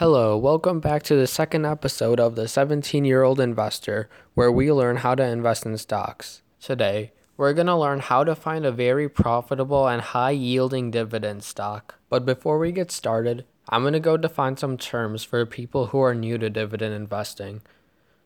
Hello, welcome back to the second episode of The 17 Year Old Investor, where we learn how to invest in stocks. Today, we're going to learn how to find a very profitable and high yielding dividend stock. But before we get started, I'm going to go define some terms for people who are new to dividend investing.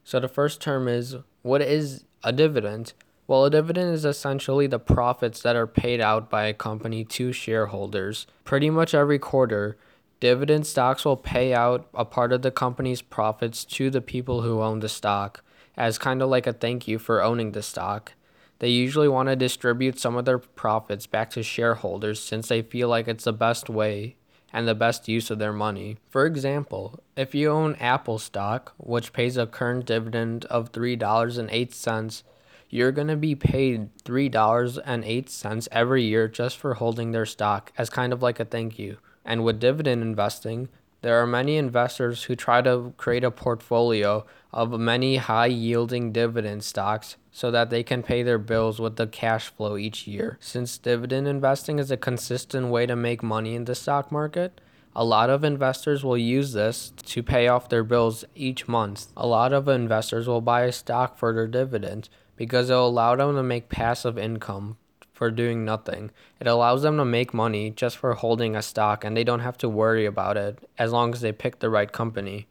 So, the first term is what is a dividend? Well, a dividend is essentially the profits that are paid out by a company to shareholders. Pretty much every quarter, dividend stocks will pay out a part of the company's profits to the people who own the stock as kind of like a thank you for owning the stock. They usually want to distribute some of their profits back to shareholders since they feel like it's the best way and the best use of their money. For example, if you own Apple stock, which pays a current dividend of $3.08, you're going to be paid $3.08 every year just for holding their stock as kind of like a thank you. And with dividend investing, there are many investors who try to create a portfolio of many high yielding dividend stocks so that they can pay their bills with the cash flow each year. Since dividend investing is a consistent way to make money in the stock market, a lot of investors will use this to pay off their bills each month. A lot of investors will buy a stock for their dividend because it will allow them to make passive income for doing nothing. It allows them to make money just for holding a stock and they don't have to worry about it as long as they pick the right company.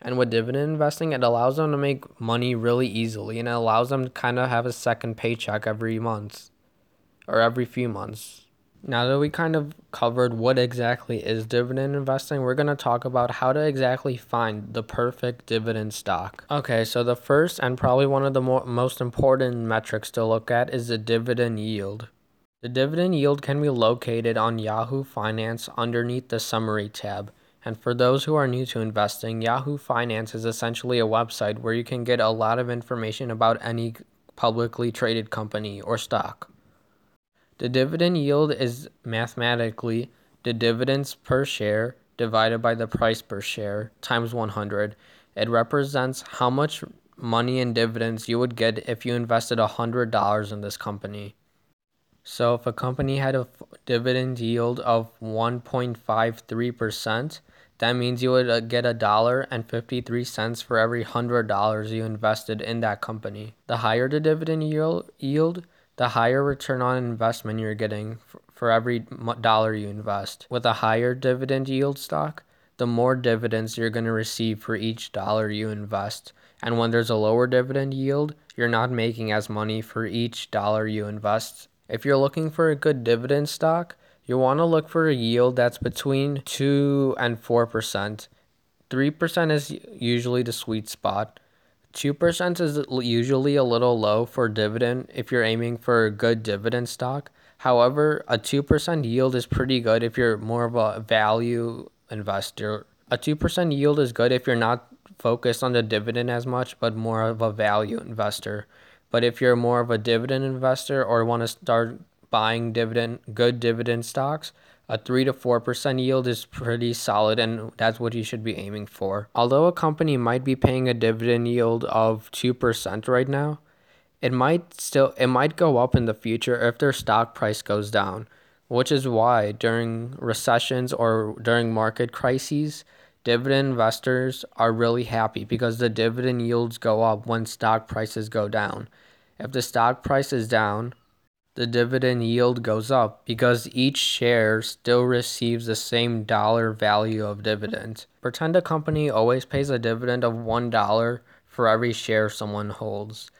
And with dividend investing, it allows them to make money really easily and it allows them to kind of have a second paycheck every month or every few months. Now that we kind of covered what exactly is dividend investing, we're going to talk about how to exactly find the perfect dividend stock. Okay, so the first and probably one of the more, most important metrics to look at is the dividend yield. The dividend yield can be located on Yahoo Finance underneath the Summary tab. And for those who are new to investing, Yahoo Finance is essentially a website where you can get a lot of information about any publicly traded company or stock. The dividend yield is mathematically the dividends per share divided by the price per share times 100. It represents how much money in dividends you would get if you invested $100 in this company. So if a company had a dividend yield of 1.53%, that means you would uh, get a dollar and 53 cents for every $100 you invested in that company. The higher the dividend yield, yield the higher return on investment you're getting for every dollar you invest. With a higher dividend yield stock, the more dividends you're going to receive for each dollar you invest. And when there's a lower dividend yield, you're not making as money for each dollar you invest. If you're looking for a good dividend stock, you want to look for a yield that's between 2 and 4%. 3% is usually the sweet spot. 2% is usually a little low for dividend if you're aiming for a good dividend stock. However, a 2% yield is pretty good if you're more of a value investor. A 2% yield is good if you're not focused on the dividend as much, but more of a value investor. But if you're more of a dividend investor or want to start buying dividend good dividend stocks, a 3 to 4% yield is pretty solid and that's what you should be aiming for. Although a company might be paying a dividend yield of 2% right now, it might still it might go up in the future if their stock price goes down, which is why during recessions or during market crises, dividend investors are really happy because the dividend yields go up when stock prices go down. If the stock price is down, the dividend yield goes up because each share still receives the same dollar value of dividends. Pretend a company always pays a dividend of $1 for every share someone holds.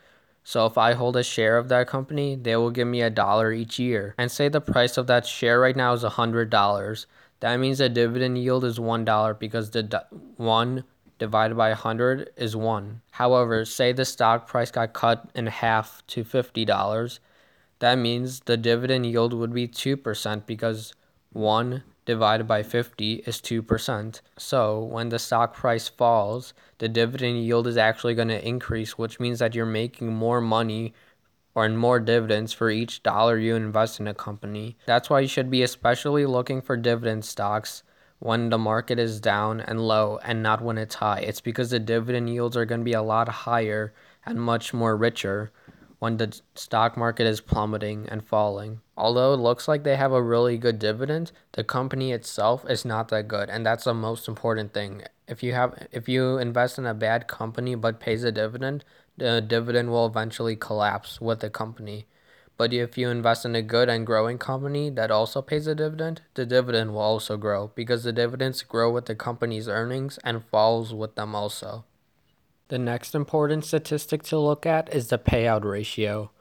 So if I hold a share of that company, they will give me a dollar each year. And say the price of that share right now is $100. That means the dividend yield is $1 because the 1 divided by 100 is 1. However, say the stock price got cut in half to $50 that means the dividend yield would be 2% because 1 divided by 50 is 2%. So when the stock price falls, the dividend yield is actually going to increase, which means that you're making more money or more dividends for each dollar you invest in a company. That's why you should be especially looking for dividend stocks when the market is down and low and not when it's high. It's because the dividend yields are going to be a lot higher and much more richer when the stock market is plummeting and falling. Although it looks like they have a really good dividend, the company itself is not that good, and that's the most important thing. If you have if you invest in a bad company but pays a dividend, the dividend will eventually collapse with the company. But if you invest in a good and growing company that also pays a dividend, the dividend will also grow because the dividends grow with the company's earnings and falls with them also. The next important statistic to look at is the payout ratio.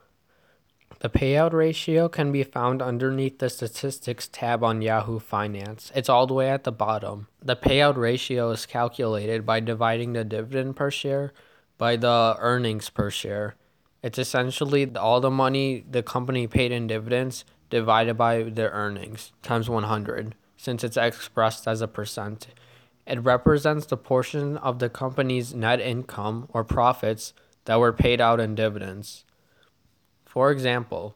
The payout ratio can be found underneath the statistics tab on Yahoo Finance. It's all the way at the bottom. The payout ratio is calculated by dividing the dividend per share by the earnings per share. It's essentially all the money the company paid in dividends divided by their earnings times 100, since it's expressed as a percent. It represents the portion of the company's net income or profits that were paid out in dividends. For example,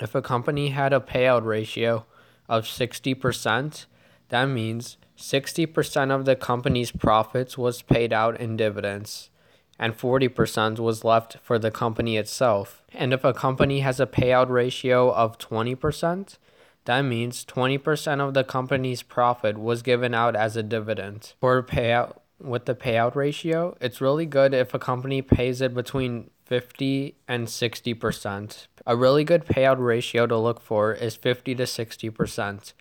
if a company had a payout ratio of 60%, that means 60% of the company's profits was paid out in dividends and 40% was left for the company itself. And if a company has a payout ratio of 20%, that means 20% of the company's profit was given out as a dividend. For payout with the payout ratio, it's really good if a company pays it between 50 and 60%. A really good payout ratio to look for is 50 to 60%.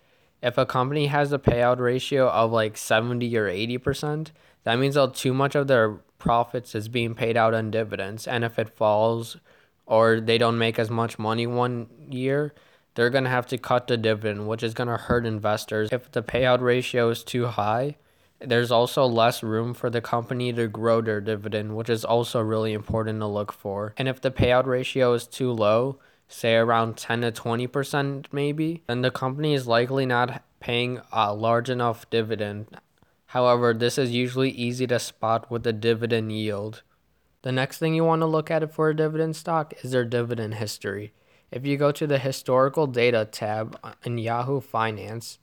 If a company has a payout ratio of like 70 or 80%, that means that too much of their profits is being paid out on dividends. And if it falls or they don't make as much money one year, they're going to have to cut the dividend, which is going to hurt investors. If the payout ratio is too high, there's also less room for the company to grow their dividend, which is also really important to look for. And if the payout ratio is too low, say around 10 to 20% maybe, then the company is likely not paying a large enough dividend However, this is usually easy to spot with the dividend yield. The next thing you want to look at for a dividend stock is their dividend history. If you go to the historical data tab in Yahoo Finance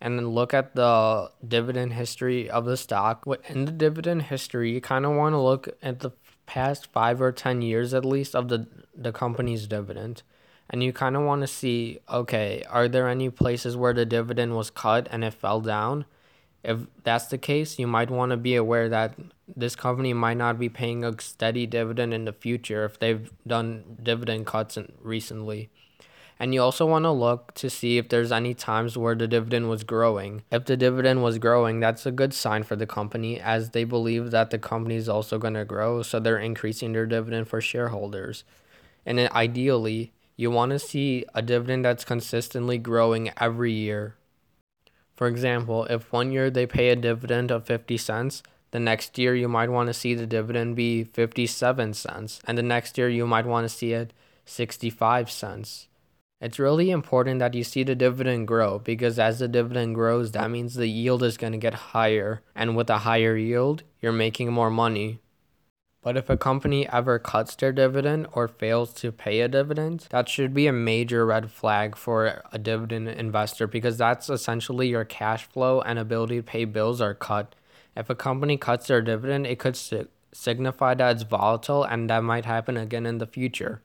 and then look at the dividend history of the stock, in the dividend history, you kind of want to look at the past five or 10 years at least of the, the company's dividend. And you kind of want to see okay, are there any places where the dividend was cut and it fell down? If that's the case, you might want to be aware that this company might not be paying a steady dividend in the future if they've done dividend cuts recently. And you also want to look to see if there's any times where the dividend was growing. If the dividend was growing, that's a good sign for the company as they believe that the company is also going to grow, so they're increasing their dividend for shareholders. And ideally, you want to see a dividend that's consistently growing every year for example, if one year they pay a dividend of 50 cents, the next year you might want to see the dividend be 57 cents, and the next year you might want to see it 65 cents. It's really important that you see the dividend grow because as the dividend grows, that means the yield is going to get higher. And with a higher yield, you're making more money. But if a company ever cuts their dividend or fails to pay a dividend, that should be a major red flag for a dividend investor because that's essentially your cash flow and ability to pay bills are cut. If a company cuts their dividend, it could si- signify that it's volatile and that might happen again in the future.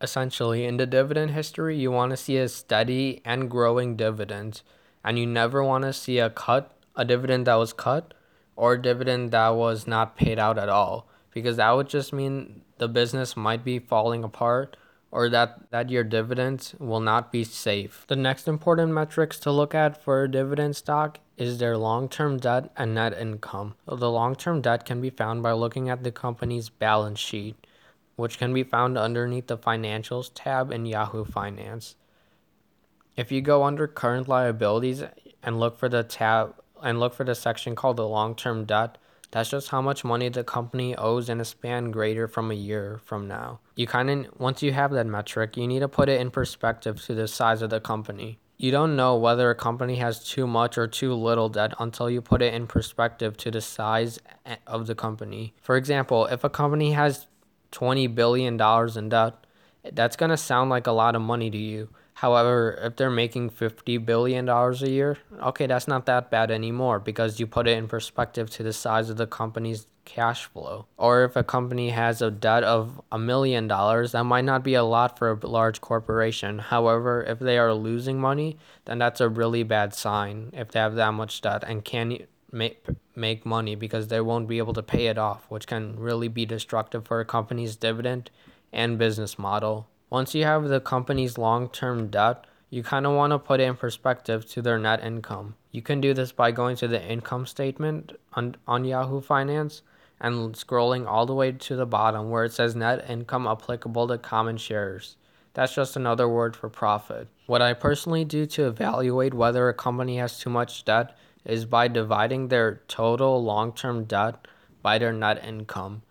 Essentially, in the dividend history, you want to see a steady and growing dividend, and you never want to see a cut, a dividend that was cut or dividend that was not paid out at all because that would just mean the business might be falling apart or that, that your dividends will not be safe. The next important metrics to look at for a dividend stock is their long term debt and net income. The long term debt can be found by looking at the company's balance sheet, which can be found underneath the Financials tab in Yahoo Finance. If you go under Current Liabilities and look for the tab and look for the section called the long term debt. That's just how much money the company owes in a span greater from a year from now. You kind of, once you have that metric, you need to put it in perspective to the size of the company. You don't know whether a company has too much or too little debt until you put it in perspective to the size of the company. For example, if a company has $20 billion in debt, that's going to sound like a lot of money to you. However, if they're making $50 billion a year, okay, that's not that bad anymore because you put it in perspective to the size of the company's cash flow. Or if a company has a debt of a million dollars, that might not be a lot for a large corporation. However, if they are losing money, then that's a really bad sign if they have that much debt and can't make make money because they won't be able to pay it off, which can really be destructive for a company's dividend and business model. Once you have the company's long-term debt, you kind of want to put it in perspective to their net income. You can do this by going to the income statement on, on Yahoo Finance and scrolling all the way to the bottom where it says net income applicable to common shares. That's just another word for profit. What I personally do to evaluate whether a company has too much debt is by dividing their total long-term debt by their net income.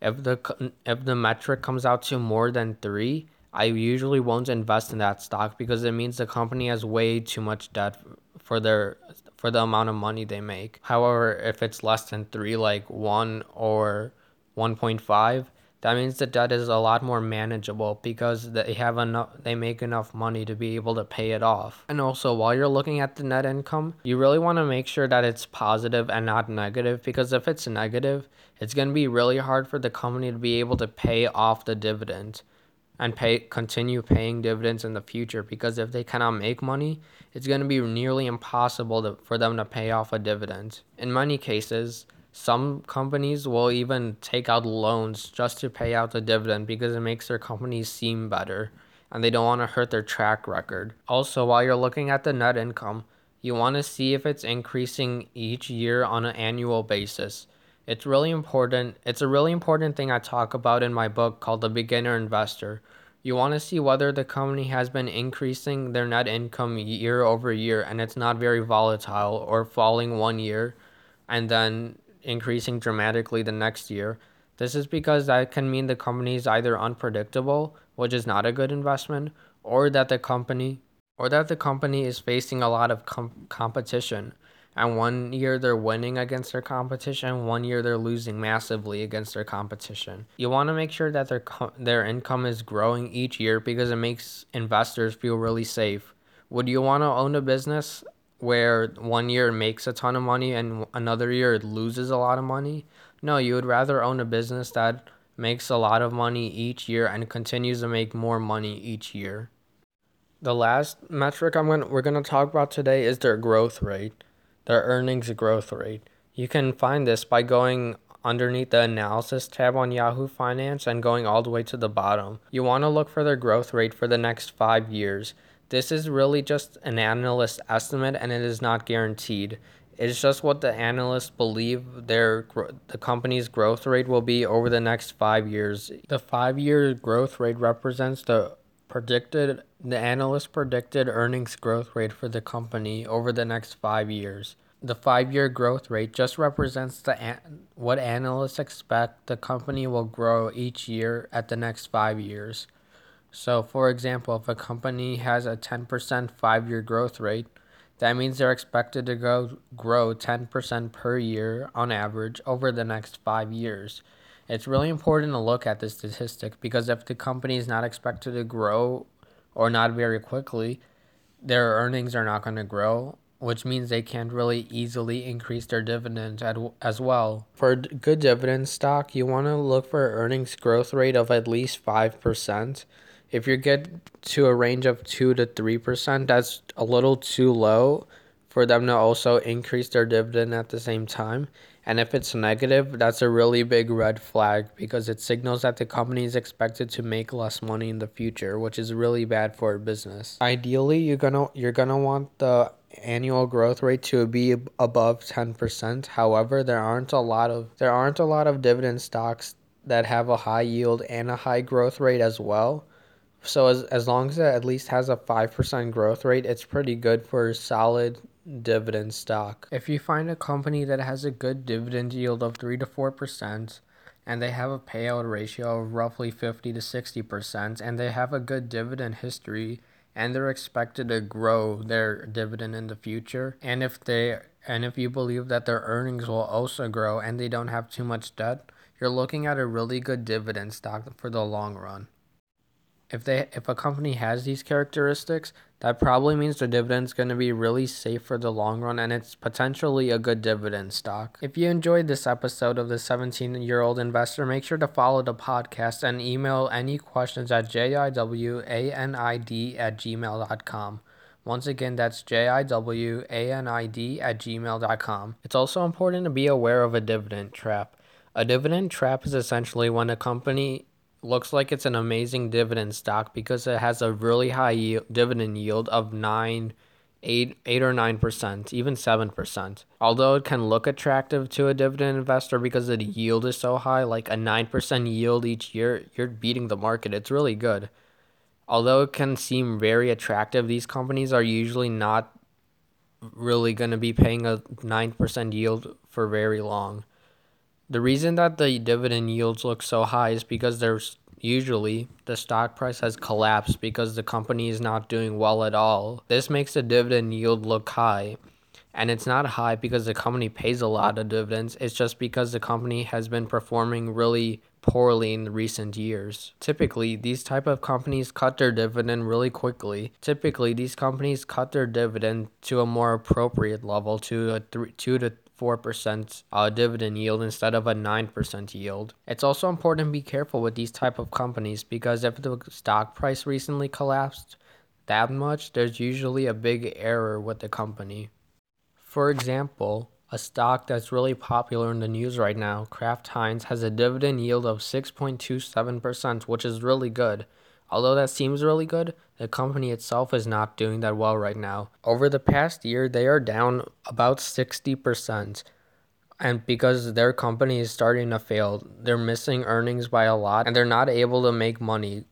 If the if the metric comes out to more than 3, I usually won't invest in that stock because it means the company has way too much debt for their for the amount of money they make. However, if it's less than 3 like 1 or 1.5, that means the debt is a lot more manageable because they have enough they make enough money to be able to pay it off. And also while you're looking at the net income, you really want to make sure that it's positive and not negative because if it's negative, it's going to be really hard for the company to be able to pay off the dividend and pay continue paying dividends in the future because if they cannot make money, it's going to be nearly impossible to, for them to pay off a dividend. In many cases, some companies will even take out loans just to pay out the dividend because it makes their companies seem better and they don't want to hurt their track record. Also, while you're looking at the net income, you want to see if it's increasing each year on an annual basis. It's really important. It's a really important thing I talk about in my book called The Beginner Investor. You want to see whether the company has been increasing their net income year over year and it's not very volatile or falling one year and then increasing dramatically the next year. This is because that can mean the company is either unpredictable, which is not a good investment, or that the company or that the company is facing a lot of com- competition. And one year they're winning against their competition, one year they're losing massively against their competition. You want to make sure that their co- their income is growing each year because it makes investors feel really safe. Would you want to own a business where one year makes a ton of money and another year it loses a lot of money. No, you would rather own a business that makes a lot of money each year and continues to make more money each year. The last metric I'm going we're going to talk about today is their growth rate, their earnings growth rate. You can find this by going underneath the analysis tab on Yahoo Finance and going all the way to the bottom. You want to look for their growth rate for the next 5 years. This is really just an analyst estimate and it is not guaranteed. It's just what the analysts believe their the company's growth rate will be over the next 5 years. The 5-year growth rate represents the predicted the analyst predicted earnings growth rate for the company over the next 5 years. The 5-year growth rate just represents the what analysts expect the company will grow each year at the next 5 years. So, for example, if a company has a 10% five year growth rate, that means they're expected to go, grow 10% per year on average over the next five years. It's really important to look at this statistic because if the company is not expected to grow or not very quickly, their earnings are not going to grow, which means they can't really easily increase their dividends as well. For good dividend stock, you want to look for earnings growth rate of at least 5%. If you get to a range of 2 to 3%, that's a little too low for them to also increase their dividend at the same time. And if it's negative, that's a really big red flag because it signals that the company is expected to make less money in the future, which is really bad for a business. Ideally, you're going to you're going to want the annual growth rate to be above 10%. However, there aren't a lot of there aren't a lot of dividend stocks that have a high yield and a high growth rate as well. So as as long as it at least has a five percent growth rate, it's pretty good for solid dividend stock. If you find a company that has a good dividend yield of three to four percent and they have a payout ratio of roughly 50 to 60% and they have a good dividend history and they're expected to grow their dividend in the future and if they and if you believe that their earnings will also grow and they don't have too much debt you're looking at a really good dividend stock for the long run If they if a company has these characteristics, that probably means the dividend's going to be really safe for the long run and it's potentially a good dividend stock. If you enjoyed this episode of the 17 year old investor, make sure to follow the podcast and email any questions at jiwanid at gmail.com. Once again, that's jiwanid at gmail.com. It's also important to be aware of a dividend trap. A dividend trap is essentially when a company looks like it's an amazing dividend stock because it has a really high yield, dividend yield of 9 8 8 or 9%, even 7%. Although it can look attractive to a dividend investor because the yield is so high, like a 9% yield each year, you're beating the market. It's really good. Although it can seem very attractive, these companies are usually not really going to be paying a 9% yield for very long. The reason that the dividend yields look so high is because there's usually the stock price has collapsed because the company is not doing well at all. This makes the dividend yield look high. And it's not high because the company pays a lot of dividends. It's just because the company has been performing really poorly in recent years. Typically, these type of companies cut their dividend really quickly. Typically, these companies cut their dividend to a more appropriate level to a 3 2 to 4% uh, dividend yield instead of a 9% yield. It's also important to be careful with these type of companies because if the stock price recently collapsed that much, there's usually a big error with the company. For example, a stock that's really popular in the news right now, Kraft Heinz, has a dividend yield of 6.27%, which is really good. Although that seems really good, the company itself is not doing that well right now. Over the past year, they are down about 60%. And because their company is starting to fail, they're missing earnings by a lot and they're not able to make money